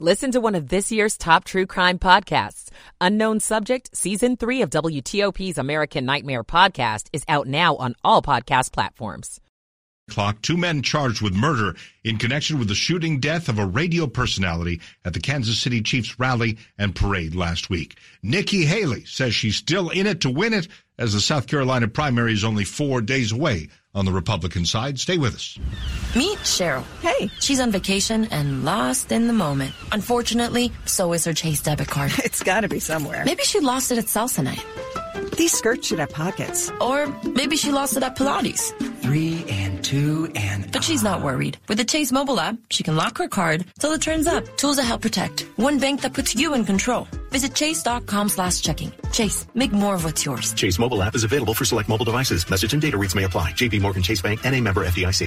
Listen to one of this year's top true crime podcasts. Unknown Subject, Season 3 of WTOP's American Nightmare podcast is out now on all podcast platforms. Clock, two men charged with murder in connection with the shooting death of a radio personality at the Kansas City Chiefs rally and parade last week. Nikki Haley says she's still in it to win it as the South Carolina primary is only four days away on the Republican side. Stay with us. Meet Cheryl. Hey. She's on vacation and lost in the moment. Unfortunately, so is her Chase debit card. It's gotta be somewhere. Maybe she lost it at salsa night. These skirts should have pockets. Or maybe she lost it at Pilates. Three and two and. But she's not worried. With the Chase mobile app, she can lock her card till it turns up. Tools that help protect. One bank that puts you in control. Visit chase.com slash checking. Chase, make more of what's yours. Chase mobile app is available for select mobile devices. Message and data rates may apply. JP Morgan Chase Bank and a member FDIC.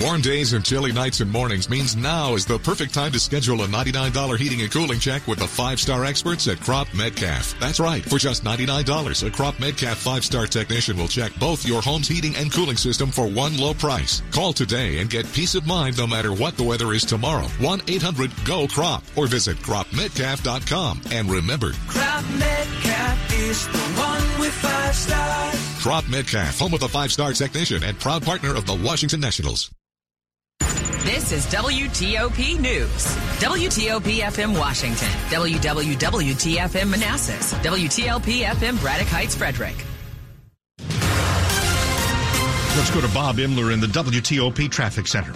Warm days and chilly nights and mornings means now is the perfect time to schedule a $99 heating and cooling check with the five-star experts at Cropp-Metcalfe. That's right. For just $99, a Cropp-Metcalfe five-star technician will check both your home's heating and cooling system for one low price. Call today and get peace of mind no matter what the weather is tomorrow. 1-800-GO-CROP or visit cropmetcalf.com. And remember, Crop Metcalf is the one with five stars. Cropp-Metcalfe, home of the five-star technician and proud partner of the Washington Nationals. This is WTOP News. WTOP FM Washington. WWWT FM Manassas. WTLP FM Braddock Heights Frederick. Let's go to Bob Imler in the WTOP Traffic Center.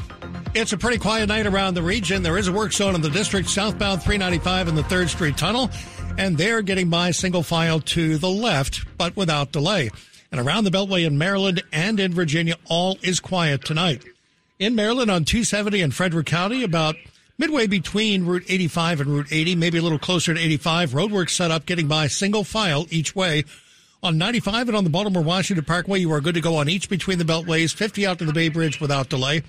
It's a pretty quiet night around the region. There is a work zone in the district southbound 395 in the 3rd Street Tunnel, and they're getting by single file to the left, but without delay. And around the Beltway in Maryland and in Virginia, all is quiet tonight. In Maryland on 270 in Frederick County, about midway between Route 85 and Route 80, maybe a little closer to 85, roadwork set up getting by single file each way. On 95 and on the Baltimore Washington Parkway, you are good to go on each between the beltways, 50 out to the Bay Bridge without delay.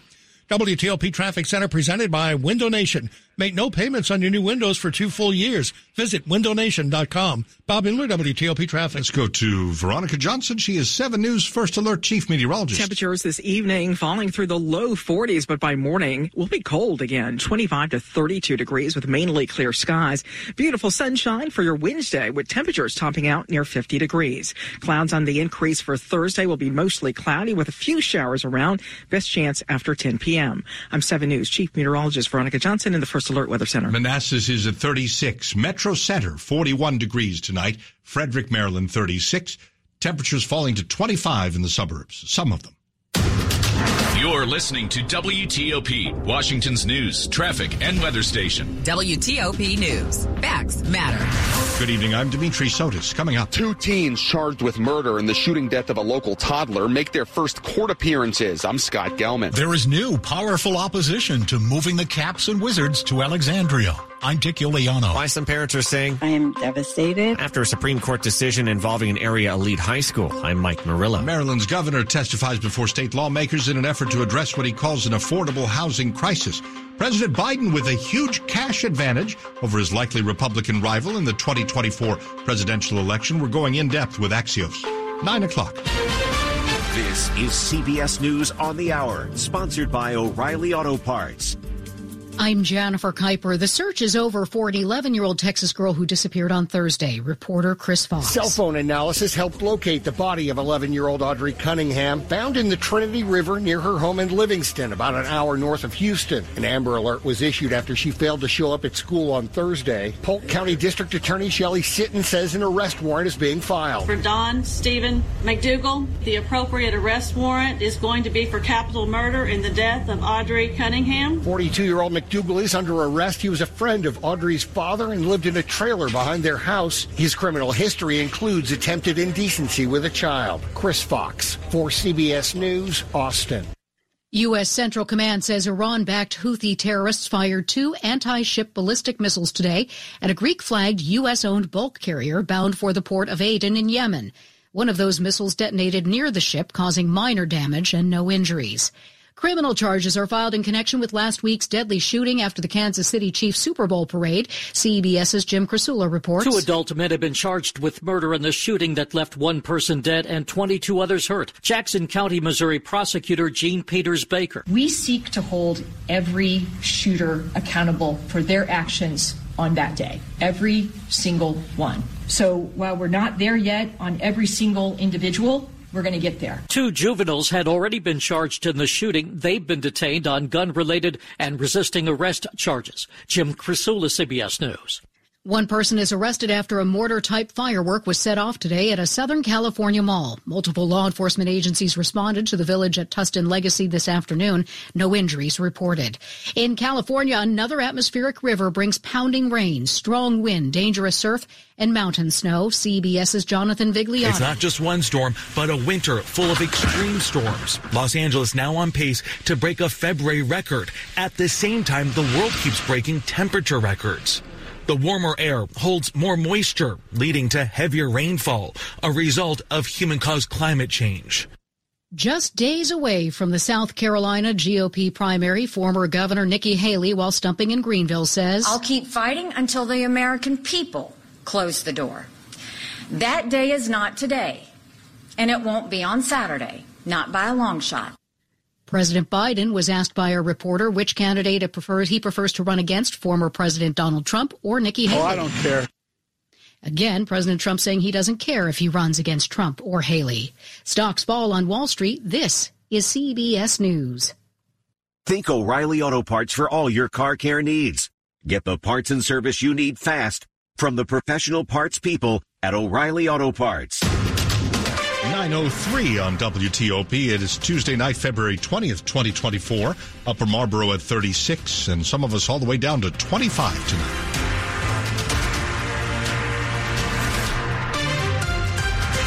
WTOP Traffic Center presented by Window Nation. Make no payments on your new windows for two full years. Visit windownation.com. Bob Imler, WTOP Traffic. Let's go to Veronica Johnson. She is 7 News First Alert Chief Meteorologist. Temperatures this evening falling through the low 40s, but by morning will be cold again, 25 to 32 degrees with mainly clear skies. Beautiful sunshine for your Wednesday with temperatures topping out near 50 degrees. Clouds on the increase for Thursday will be mostly cloudy with a few showers around. Best chance after 10 p.m. I'm 7 News Chief Meteorologist Veronica Johnson in the First Alert Weather Center. Manassas is at 36. Metro Center, 41 degrees tonight. Frederick, Maryland, 36. Temperatures falling to 25 in the suburbs, some of them. You're listening to WTOP, Washington's news, traffic, and weather station. WTOP News. Facts matter. Good evening. I'm Dimitri Sotis. Coming up. Two teens charged with murder and the shooting death of a local toddler make their first court appearances. I'm Scott Gelman. There is new, powerful opposition to moving the Caps and Wizards to Alexandria. I'm Dick Uliano. Why some parents are saying, I am devastated. After a Supreme Court decision involving an area elite high school, I'm Mike Murillo. Maryland's governor testifies before state lawmakers in an effort to address what he calls an affordable housing crisis. President Biden with a huge cash advantage over his likely Republican rival in the 2024 presidential election. We're going in depth with Axios. Nine o'clock. This is CBS News on the Hour, sponsored by O'Reilly Auto Parts. I'm Jennifer Keiper. The search is over for an 11 year old Texas girl who disappeared on Thursday. Reporter Chris Fox. Cell phone analysis helped locate the body of 11 year old Audrey Cunningham, found in the Trinity River near her home in Livingston, about an hour north of Houston. An Amber Alert was issued after she failed to show up at school on Thursday. Polk County District Attorney Shelley Sitton says an arrest warrant is being filed. For Don Stephen McDougal, the appropriate arrest warrant is going to be for capital murder in the death of Audrey Cunningham. 42 year old McDougal is under arrest. He was a friend of Audrey's father and lived in a trailer behind their house. His criminal history includes attempted indecency with a child. Chris Fox for CBS News, Austin. U.S. Central Command says Iran backed Houthi terrorists fired two anti ship ballistic missiles today at a Greek flagged U.S. owned bulk carrier bound for the port of Aden in Yemen. One of those missiles detonated near the ship, causing minor damage and no injuries. Criminal charges are filed in connection with last week's deadly shooting after the Kansas City Chiefs Super Bowl parade. CBS's Jim Krasula reports. Two adult men have been charged with murder in the shooting that left one person dead and 22 others hurt. Jackson County, Missouri prosecutor Jean Peters Baker. We seek to hold every shooter accountable for their actions on that day, every single one. So while we're not there yet on every single individual, we're going to get there. Two juveniles had already been charged in the shooting. They've been detained on gun related and resisting arrest charges. Jim Krasula, CBS News. One person is arrested after a mortar type firework was set off today at a Southern California mall. Multiple law enforcement agencies responded to the village at Tustin Legacy this afternoon. No injuries reported. In California, another atmospheric river brings pounding rain, strong wind, dangerous surf, and mountain snow. CBS's Jonathan Vigliano. It's not just one storm, but a winter full of extreme storms. Los Angeles now on pace to break a February record. At the same time, the world keeps breaking temperature records. The warmer air holds more moisture, leading to heavier rainfall, a result of human caused climate change. Just days away from the South Carolina GOP primary, former Governor Nikki Haley, while stumping in Greenville, says I'll keep fighting until the American people close the door. That day is not today, and it won't be on Saturday, not by a long shot. President Biden was asked by a reporter which candidate it prefers, he prefers to run against former President Donald Trump or Nikki Haley. Oh, I don't care. Again, President Trump saying he doesn't care if he runs against Trump or Haley. Stocks fall on Wall Street. This is CBS News. Think O'Reilly Auto Parts for all your car care needs. Get the parts and service you need fast from the professional parts people at O'Reilly Auto Parts. 903 on WTOP. It is Tuesday night, February 20th, 2024. Upper Marlboro at 36, and some of us all the way down to 25 tonight.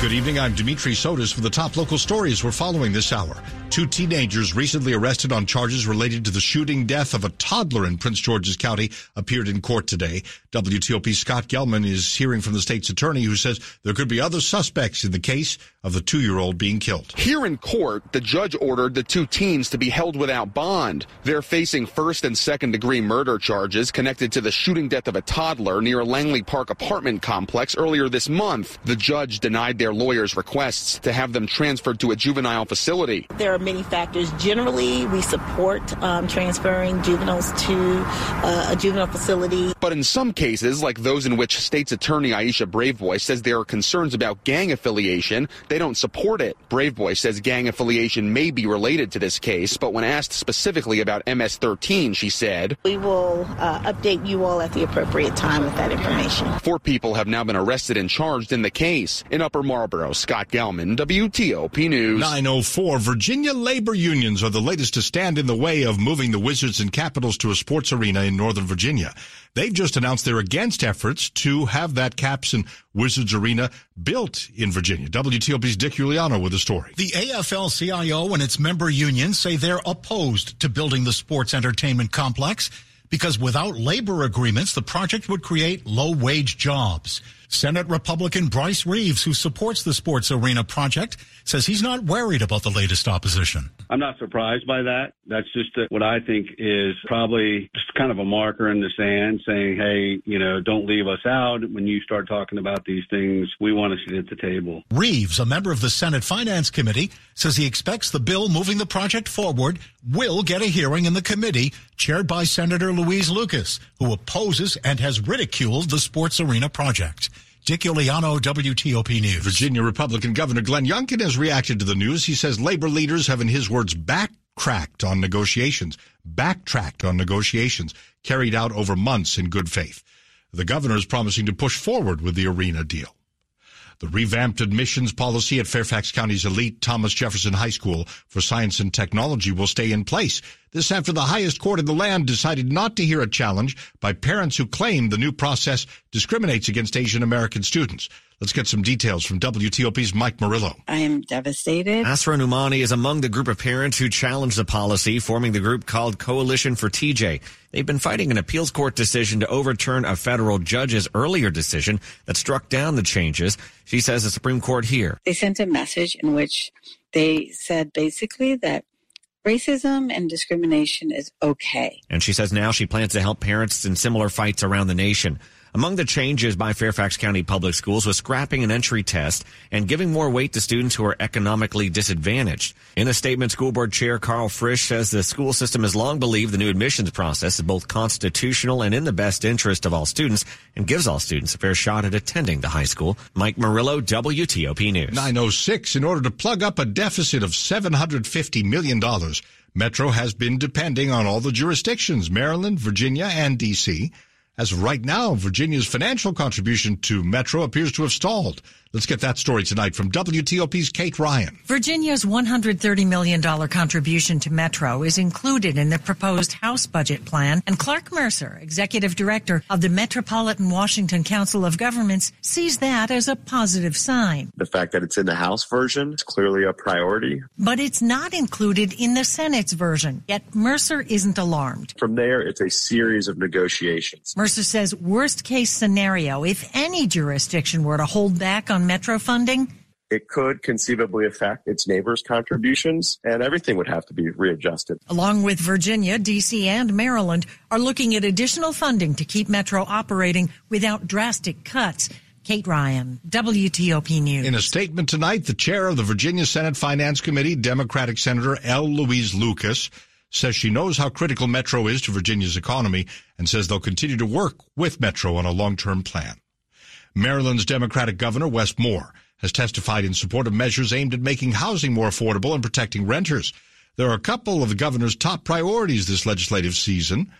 Good evening. I'm Dimitri Sotis for the top local stories we're following this hour. Two teenagers recently arrested on charges related to the shooting death of a toddler in Prince George's County appeared in court today. WTOP Scott Gelman is hearing from the state's attorney who says there could be other suspects in the case of the two-year-old being killed. Here in court, the judge ordered the two teens to be held without bond. They're facing first and second degree murder charges connected to the shooting death of a toddler near a Langley Park apartment complex earlier this month. The judge denied their lawyers' requests to have them transferred to a juvenile facility. There are many factors. Generally, we support um, transferring juveniles to uh, a juvenile facility. But in some cases, like those in which state's attorney Aisha Braveboy says there are concerns about gang affiliation, they don't support it. Braveboy says gang affiliation may be related to this case, but when asked specifically about MS-13, she said, We will uh, update you all at the appropriate time with that information. Four people have now been arrested and charged in the case. In Upper Marlboro, Scott Gelman, WTOP News. 904 Virginia labor unions are the latest to stand in the way of moving the Wizards and Capitals to a sports arena in Northern Virginia. They've just announced they're against efforts to have that Caps and Wizards arena built in Virginia. WTOP's Dick Uliano with the story. The AFL-CIO and its member unions say they're opposed to building the sports entertainment complex because without labor agreements, the project would create low-wage jobs. Senate Republican Bryce Reeves, who supports the sports arena project, says he's not worried about the latest opposition. I'm not surprised by that. That's just what I think is probably just kind of a marker in the sand saying, hey, you know, don't leave us out. When you start talking about these things, we want to sit at the table. Reeves, a member of the Senate Finance Committee, says he expects the bill moving the project forward will get a hearing in the committee chaired by Senator Louise Lucas, who opposes and has ridiculed the sports arena project. Dick Uliano, WTOP News. Virginia Republican Governor Glenn Youngkin has reacted to the news. He says labor leaders have, in his words, backtracked on negotiations, backtracked on negotiations carried out over months in good faith. The governor is promising to push forward with the arena deal. The revamped admissions policy at Fairfax County's elite Thomas Jefferson High School for Science and Technology will stay in place. This after the highest court in the land decided not to hear a challenge by parents who claim the new process discriminates against Asian American students. Let's get some details from WTOP's Mike Murillo. I am devastated. Asra Nomani is among the group of parents who challenged the policy, forming the group called Coalition for TJ. They've been fighting an appeals court decision to overturn a federal judge's earlier decision that struck down the changes. She says the Supreme Court here. They sent a message in which they said basically that Racism and discrimination is okay. And she says now she plans to help parents in similar fights around the nation. Among the changes by Fairfax County Public Schools was scrapping an entry test and giving more weight to students who are economically disadvantaged. In a statement, School Board Chair Karl Frisch says the school system has long believed the new admissions process is both constitutional and in the best interest of all students and gives all students a fair shot at attending the high school. Mike Murillo, WTOP News. 906, in order to plug up a deficit of $750 million, Metro has been depending on all the jurisdictions, Maryland, Virginia, and D.C., as right now, Virginia's financial contribution to Metro appears to have stalled. Let's get that story tonight from WTOP's Kate Ryan. Virginia's $130 million contribution to Metro is included in the proposed House budget plan, and Clark Mercer, executive director of the Metropolitan Washington Council of Governments, sees that as a positive sign. The fact that it's in the House version is clearly a priority. But it's not included in the Senate's version, yet Mercer isn't alarmed. From there, it's a series of negotiations. Mercer says worst case scenario, if any jurisdiction were to hold back on Metro funding, it could conceivably affect its neighbors' contributions, and everything would have to be readjusted. Along with Virginia, D.C., and Maryland are looking at additional funding to keep Metro operating without drastic cuts. Kate Ryan, WTOP News. In a statement tonight, the chair of the Virginia Senate Finance Committee, Democratic Senator L. Louise Lucas, says she knows how critical Metro is to Virginia's economy and says they'll continue to work with Metro on a long-term plan. Maryland's Democratic Governor, Wes Moore, has testified in support of measures aimed at making housing more affordable and protecting renters. There are a couple of the governor's top priorities this legislative season.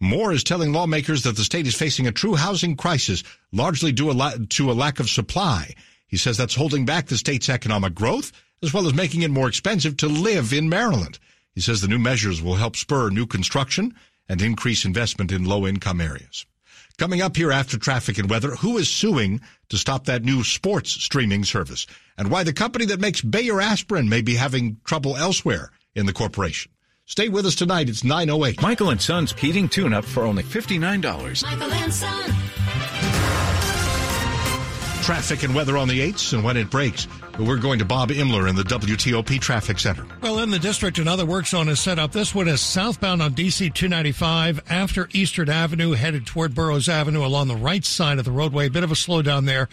Moore is telling lawmakers that the state is facing a true housing crisis, largely due to a lack of supply. He says that's holding back the state's economic growth, as well as making it more expensive to live in Maryland. He says the new measures will help spur new construction and increase investment in low income areas. Coming up here after traffic and weather, who is suing to stop that new sports streaming service and why the company that makes Bayer aspirin may be having trouble elsewhere in the corporation. Stay with us tonight. It's 908. Michael and Son's heating tune up for only $59. Michael and Son. Traffic and weather on the 8s and when it breaks. We're going to Bob Imler in the WTOP Traffic Center. Well, in the district, another work zone is set up. This one is southbound on DC 295 after Eastern Avenue, headed toward Burroughs Avenue along the right side of the roadway. A bit of a slowdown there.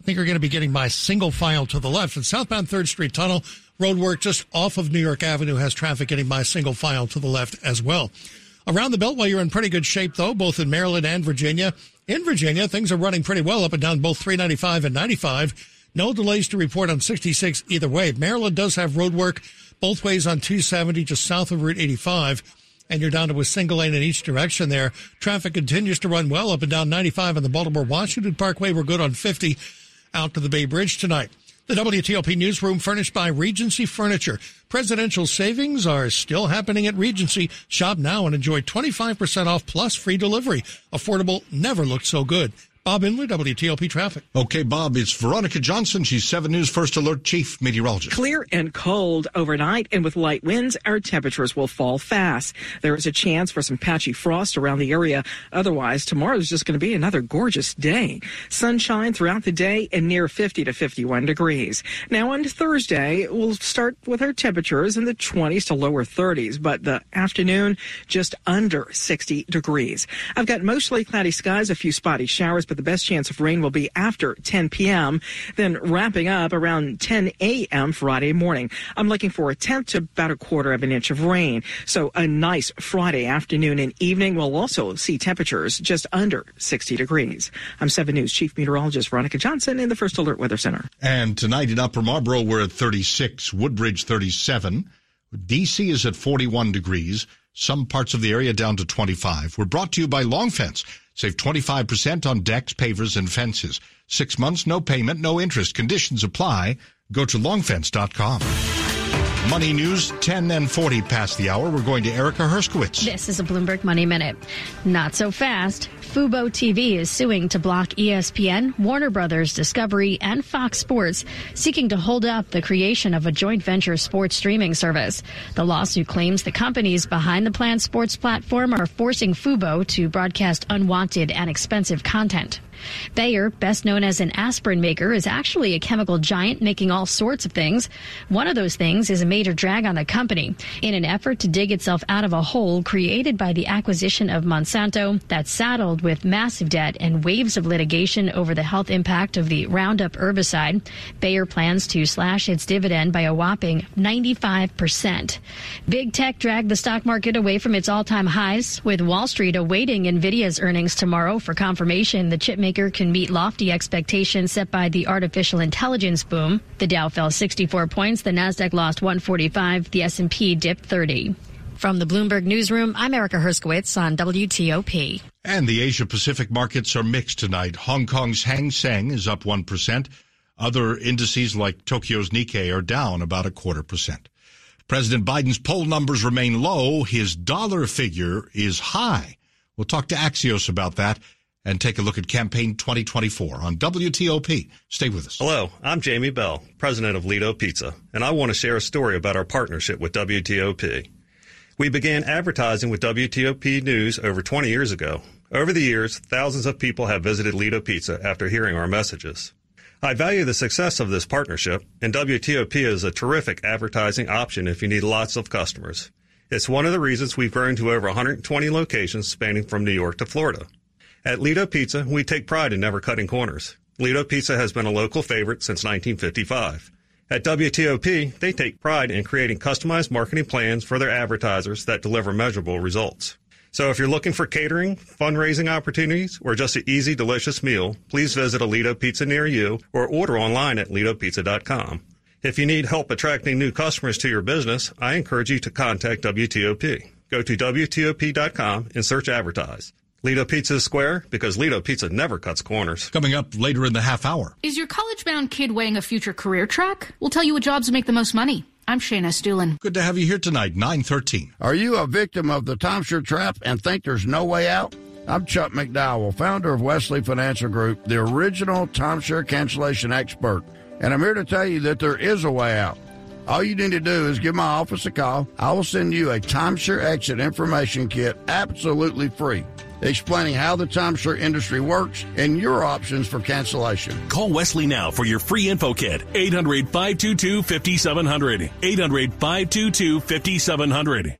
I think you're going to be getting by single file to the left. And southbound 3rd Street Tunnel, road work just off of New York Avenue has traffic getting by single file to the left as well. Around the Beltway, you're in pretty good shape, though, both in Maryland and Virginia. In Virginia, things are running pretty well up and down both 395 and 95. No delays to report on 66 either way. Maryland does have road work both ways on 270 just south of Route 85 and you're down to a single lane in each direction there. Traffic continues to run well up and down 95 on the Baltimore Washington Parkway. We're good on 50 out to the Bay Bridge tonight. The WTOP newsroom furnished by Regency Furniture. Presidential savings are still happening at Regency. Shop now and enjoy 25% off plus free delivery. Affordable never looked so good. Bob Imler, WTOP Traffic. Okay, Bob, it's Veronica Johnson. She's 7 News First Alert Chief Meteorologist. Clear and cold overnight, and with light winds, our temperatures will fall fast. There is a chance for some patchy frost around the area. Otherwise, tomorrow is just going to be another gorgeous day. Sunshine throughout the day and near 50 to 51 degrees. Now, on Thursday, we'll start with our temperatures in the 20s to lower 30s, but the afternoon just under 60 degrees. I've got mostly cloudy skies, a few spotty showers, but the best chance of rain will be after 10 p.m., then wrapping up around 10 a.m. Friday morning. I'm looking for a tenth to about a quarter of an inch of rain. So a nice Friday afternoon and evening. We'll also see temperatures just under 60 degrees. I'm 7 News Chief Meteorologist Veronica Johnson in the First Alert Weather Center. And tonight in Upper Marlboro, we're at 36, Woodbridge 37. DC is at 41 degrees. Some parts of the area down to 25. We're brought to you by Long Fence. Save 25% on decks, pavers, and fences. Six months, no payment, no interest. Conditions apply. Go to longfence.com. Money News, 10 and 40 past the hour. We're going to Erica Herskowitz. This is a Bloomberg Money Minute. Not so fast. Fubo TV is suing to block ESPN, Warner Brothers, Discovery, and Fox Sports, seeking to hold up the creation of a joint venture sports streaming service. The lawsuit claims the companies behind the planned sports platform are forcing Fubo to broadcast unwanted and expensive content. Bayer, best known as an aspirin maker, is actually a chemical giant making all sorts of things. One of those things is a major drag on the company in an effort to dig itself out of a hole created by the acquisition of Monsanto that's saddled with massive debt and waves of litigation over the health impact of the Roundup herbicide. Bayer plans to slash its dividend by a whopping 95%. Big tech dragged the stock market away from its all-time highs, with Wall Street awaiting Nvidia's earnings tomorrow for confirmation the chipmaker can meet lofty expectations set by the artificial intelligence boom. The Dow fell 64 points, the Nasdaq lost 145, the S&P dipped 30. From the Bloomberg Newsroom, I'm Erica Herskowitz on WTOP. And the Asia Pacific markets are mixed tonight. Hong Kong's Hang Seng is up 1%. Other indices like Tokyo's Nikkei are down about a quarter percent. President Biden's poll numbers remain low. His dollar figure is high. We'll talk to Axios about that and take a look at campaign 2024 on WTOP. Stay with us. Hello, I'm Jamie Beall, president of Ledo Pizza, and I want to share a story about our partnership with WTOP. We began advertising with WTOP News over 20 years ago. Over the years, thousands of people have visited Ledo Pizza after hearing our messages. I value the success of this partnership, and WTOP is a terrific advertising option if you need lots of customers. It's one of the reasons we've grown to over 120 locations spanning from New York to Florida. At Ledo Pizza, we take pride in never cutting corners. Lido Pizza has been a local favorite since 1955. At WTOP, they take pride in creating customized marketing plans for their advertisers that deliver measurable results. So if you're looking for catering, fundraising opportunities, or just an easy, delicious meal, please visit a Ledo Pizza near you or order online at ledopizza.com. If you need help attracting new customers to your business, I encourage you to contact WTOP. Go to WTOP.com and search advertise. Ledo Pizza square because Ledo Pizza never cuts corners. Coming up later in the half hour. Is your college bound kid weighing a future career track? We'll tell you what jobs make the most money. I'm Shayna Estulin. Good to have you here tonight, 913. Are you a victim of the timeshare trap and think there's no way out? I'm Chuck McDowell, founder of Wesley Financial Group, the original timeshare cancellation expert. And I'm here to tell you that there is a way out. All you need to do is give my office a call. I will send you a timeshare exit information kit absolutely free explaining how the timeshare industry works and your options for cancellation. Call Wesley now for your free info kit. 800 522 5700. 800 522 5700.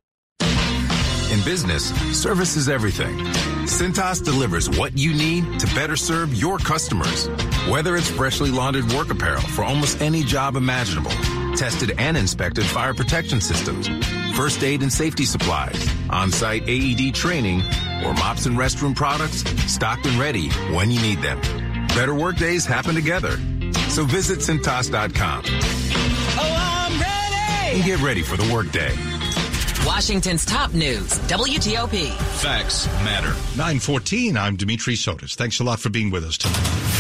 In business, service is everything. Cintas delivers what you need to better serve your customers. Whether it's freshly laundered work apparel for almost any job imaginable, tested and inspected fire protection systems, first aid and safety supplies, on-site AED training, or mops and restroom products stocked and ready when you need them. Better work days happen together. So visit Cintas.com. Oh, I'm ready! And get ready for the workday. Washington's top news, WTOP. Facts matter. 914, I'm Dimitri Sotis. Thanks a lot for being with us tonight.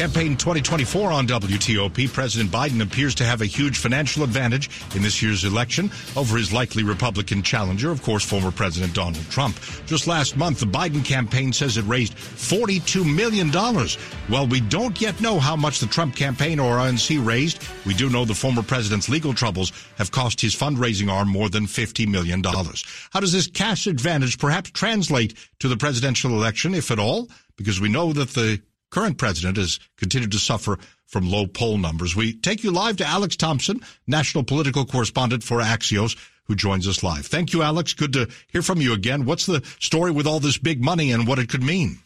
Campaign 2024 on WTOP. President Biden appears to have a huge financial advantage in this year's election over his likely Republican challenger, of course, former President Donald Trump. Just last month, the Biden campaign says it raised $42 million. Well, we don't yet know how much the Trump campaign or RNC raised. We do know the former president's legal troubles have cost his fundraising arm more than $50 million. How does this cash advantage perhaps translate to the presidential election, if at all? Because we know that the current president has continued to suffer from low poll numbers. We take you live to Alex Thompson, national political correspondent for Axios, who joins us live. Thank you, Alex. Good to hear from you again. What's the story with all this big money and what it could mean?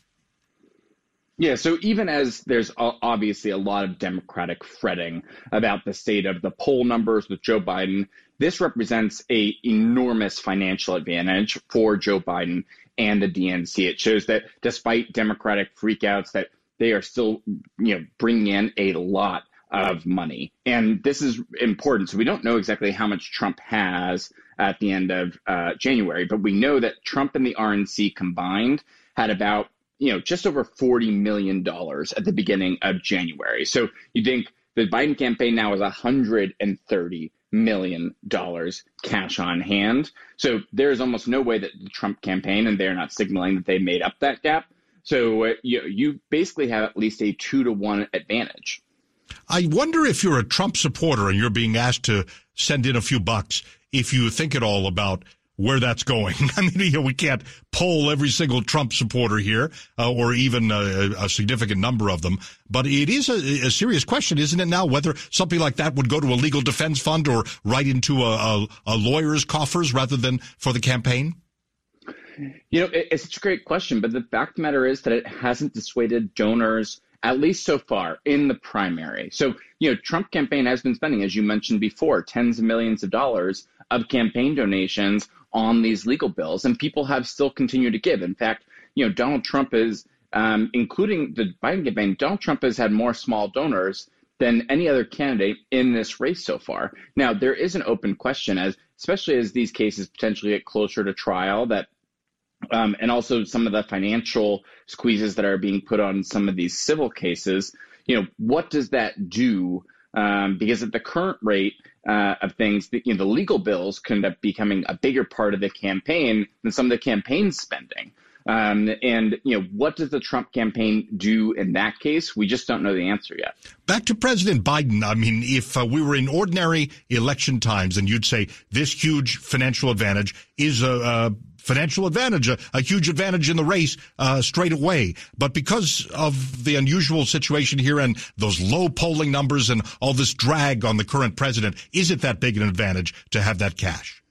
Yeah, so even as there's obviously a lot of Democratic fretting about the state of the poll numbers with Joe Biden, this represents a enormous financial advantage for Joe Biden and the DNC. It shows that despite Democratic freakouts that they are still, you know, bringing in a lot of money. And this is important. So we don't know exactly how much Trump has at the end of uh, January, but we know that Trump and the RNC combined had about, you know, just over $40 million at the beginning of January. So you think the Biden campaign now is $130 million cash on hand. So there's almost no way that the Trump campaign, and they're not signaling that they made up that gap, so uh, you, you basically have at least a two to one advantage. I wonder if you're a Trump supporter and you're being asked to send in a few bucks, if you think at all about where that's going. I mean, you know, we can't poll every single Trump supporter here, uh, or even a, a, significant number of them. But it is a, a, serious question, isn't it now, whether something like that would go to a legal defense fund or right into a, a lawyer's coffers rather than for the campaign? You know, it's such a great question, but the fact of the matter is that it hasn't dissuaded donors at least so far in the primary. So, you know, Trump campaign has been spending, as you mentioned before, tens of millions of dollars of campaign donations on these legal bills, and people have still continued to give. In fact, you know, Donald Trump is, um, including the Biden campaign, Donald Trump has had more small donors than any other candidate in this race so far. Now, there is an open question as, especially as these cases potentially get closer to trial, that um, and also some of the financial squeezes that are being put on some of these civil cases. You know, what does that do? Um, because at the current rate uh, of things, the, you know, the legal bills could end up becoming a bigger part of the campaign than some of the campaign spending. Um, and you know, what does the Trump campaign do in that case? We just don't know the answer yet. Back to President Biden. I mean, if uh, we were in ordinary election times, and you'd say this huge financial advantage is a, a financial advantage, a, a, huge advantage in the race uh, straight away. But because of the unusual situation here and those low polling numbers and all this drag on the current president, is it that big an advantage to have that cash?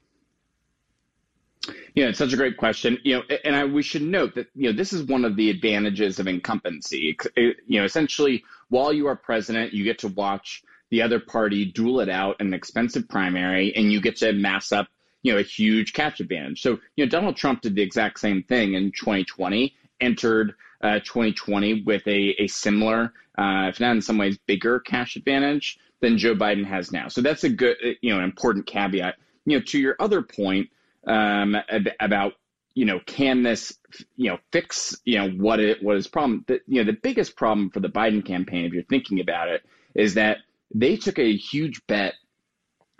Yeah, it's such a great question. You know, and I, we should note that you know this is one of the advantages of incumbency. You know, essentially, while you are president, you get to watch the other party duel it out in an expensive primary, and you get to mass up you know, a huge cash advantage. So, you know, Donald Trump did the exact same thing in 2020, entered uh, 2020 with a, a similar, uh, if not in some ways bigger cash advantage than Joe Biden has now. So that's a good, you know, an important caveat. You know, to your other point um, about, you know, can this, you know, fix, you know, what it was problem? You know, the biggest problem for the Biden campaign, if you're thinking about it, is that they took a huge bet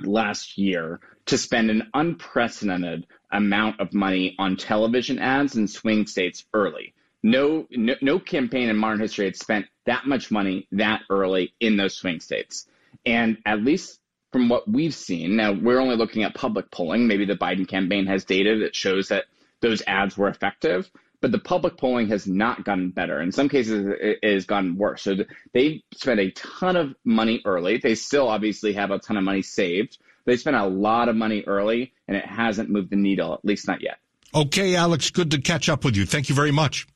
last year to spend an unprecedented amount of money on television ads in swing states early. No, no, no campaign in modern history had spent that much money that early in those swing states. And at least from what we've seen, now we're only looking at public polling. Maybe the Biden campaign has data that shows that those ads were effective, but the public polling has not gotten better. In some cases, it has gotten worse. So they spent a ton of money early. They still obviously have a ton of money saved. They spent a lot of money early, and it hasn't moved the needle, at least not yet. Okay, Alex, good to catch up with you. Thank you very much.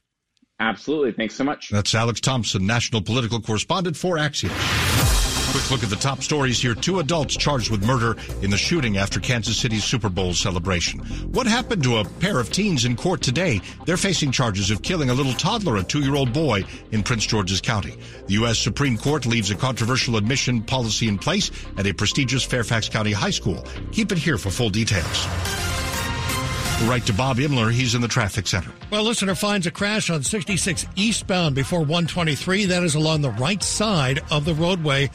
Absolutely. Thanks so much. That's Alex Thompson, national political correspondent for Axios. Quick look at the top stories here. Two adults charged with murder in the shooting after Kansas City's Super Bowl celebration. What happened to a pair of teens in court today? They're facing charges of killing a little toddler, a two-year-old boy in Prince George's County. The U.S. Supreme Court leaves a controversial admission policy in place at a prestigious Fairfax County high school. Keep it here for full details. Right to Bob Imler. He's in the traffic center. Well, listener finds a crash on 66 eastbound before 123. That is along the right side of the roadway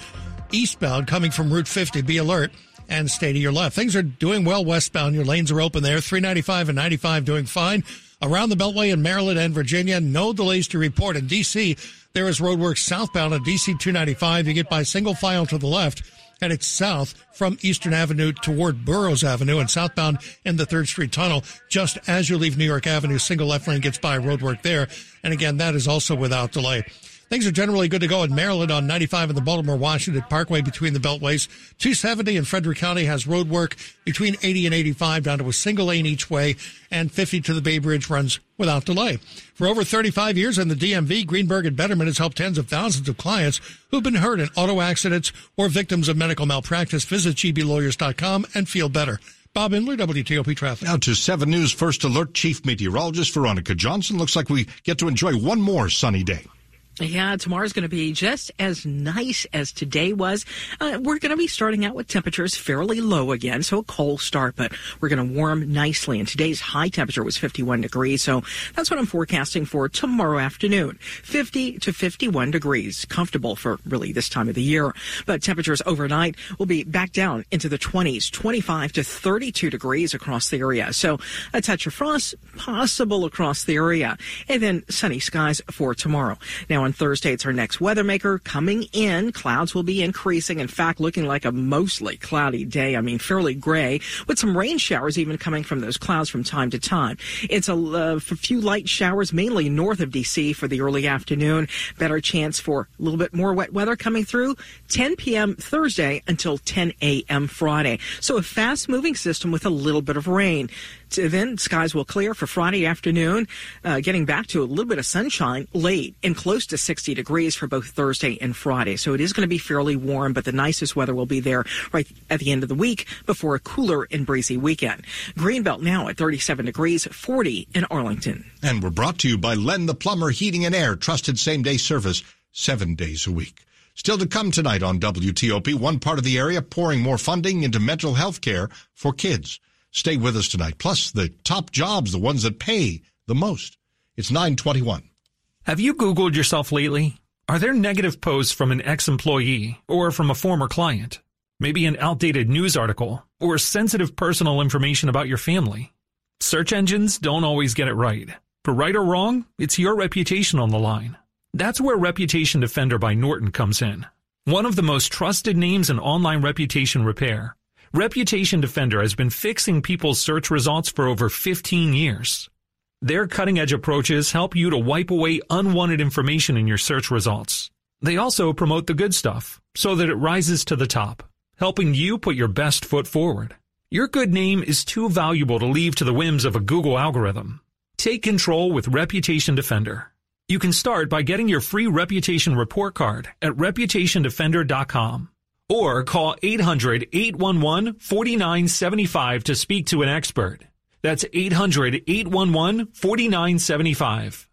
eastbound coming from Route 50. Be alert and stay to your left. Things are doing well westbound. Your lanes are open there. 395 and 95 doing fine. Around the Beltway in Maryland and Virginia, no delays to report. In D.C., there is roadwork southbound on D.C. 295. You get by single file to the left and it's south from Eastern Avenue toward Burroughs Avenue and southbound in the 3rd Street Tunnel. Just as you leave New York Avenue, single left lane gets by roadwork there. And again, that is also without delay. Things are generally good to go in Maryland on 95 and the Baltimore Washington Parkway between the beltways. 270 in Frederick County has road work between 80 and 85 down to a single lane each way, and 50 to the Bay Bridge runs without delay. For over 35 years in the DMV, Greenberg and Bederman has helped tens of thousands of clients who've been hurt in auto accidents or victims of medical malpractice. Visit gblawyers.com and feel better. Bob Imler, WTOP Traffic. Now to 7 News First Alert Chief Meteorologist Veronica Johnson. Looks like we get to enjoy one more sunny day. Yeah, tomorrow's going to be just as nice as today was. Uh, we're going to be starting out with temperatures fairly low again, so a cold start, but we're going to warm nicely. And today's high temperature was 51 degrees, so that's what I'm forecasting for tomorrow afternoon. 50 to 51 degrees, comfortable for really this time of the year. But temperatures overnight will be back down into the 20s, 25 to 32 degrees across the area. So a touch of frost possible across the area, and then sunny skies for tomorrow. Now On Thursday, it's our next weather maker coming in. Clouds will be increasing. In fact, looking like a mostly cloudy day. I mean, fairly gray with some rain showers even coming from those clouds from time to time. It's a uh, few light showers mainly north of DC for the early afternoon. Better chance for a little bit more wet weather coming through 10 p.m. Thursday until 10 a.m. Friday. So a fast moving system with a little bit of rain. Then skies will clear for Friday afternoon, uh, getting back to a little bit of sunshine late and close to 60 degrees for both Thursday and Friday. So it is going to be fairly warm, but the nicest weather will be there right at the end of the week before a cooler and breezy weekend. Greenbelt now at 37 degrees, 40 in Arlington. And we're brought to you by Len the Plumber Heating and Air, trusted same day service seven days a week. Still to come tonight on WTOP, one part of the area pouring more funding into mental health care for kids. Stay with us tonight. Plus, the top jobs, the ones that pay the most. It's 921. Have you Googled yourself lately? Are there negative posts from an ex-employee or from a former client? Maybe an outdated news article or sensitive personal information about your family? Search engines don't always get it right. For right or wrong, it's your reputation on the line. That's where Reputation Defender by Norton comes in. One of the most trusted names in online reputation repair. Reputation Defender has been fixing people's search results for over 15 years. Their cutting edge approaches help you to wipe away unwanted information in your search results. They also promote the good stuff so that it rises to the top, helping you put your best foot forward. Your good name is too valuable to leave to the whims of a Google algorithm. Take control with Reputation Defender. You can start by getting your free reputation report card at reputationdefender.com or call 800-811-4975 to speak to an expert. That's 800-811-4975.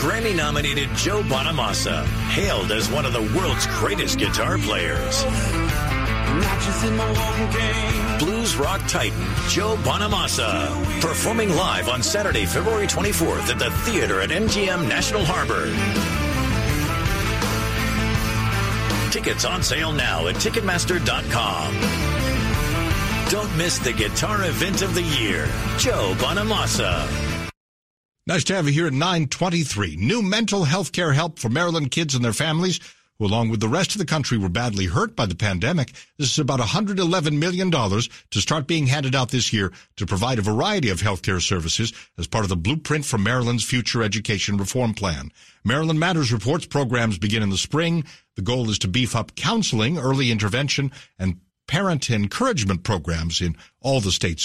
Grammy nominated Joe Bonamassa, hailed as one of the world's greatest guitar players. Blues rock titan Joe Bonamassa, performing live on Saturday, February 24th at the theater at MGM National Harbor. Tickets on sale now at Ticketmaster.com. Don't miss the guitar event of the year, Joe Bonamassa. Nice to have you here at 923. New mental health care help for Maryland kids and their families who, along with the rest of the country, were badly hurt by the pandemic. This is about $111 million to start being handed out this year to provide a variety of healthcare services as part of the blueprint for Maryland's future education reform plan. Maryland Matters reports programs begin in the spring. The goal is to beef up counseling, early intervention, and parent encouragement programs in all the state's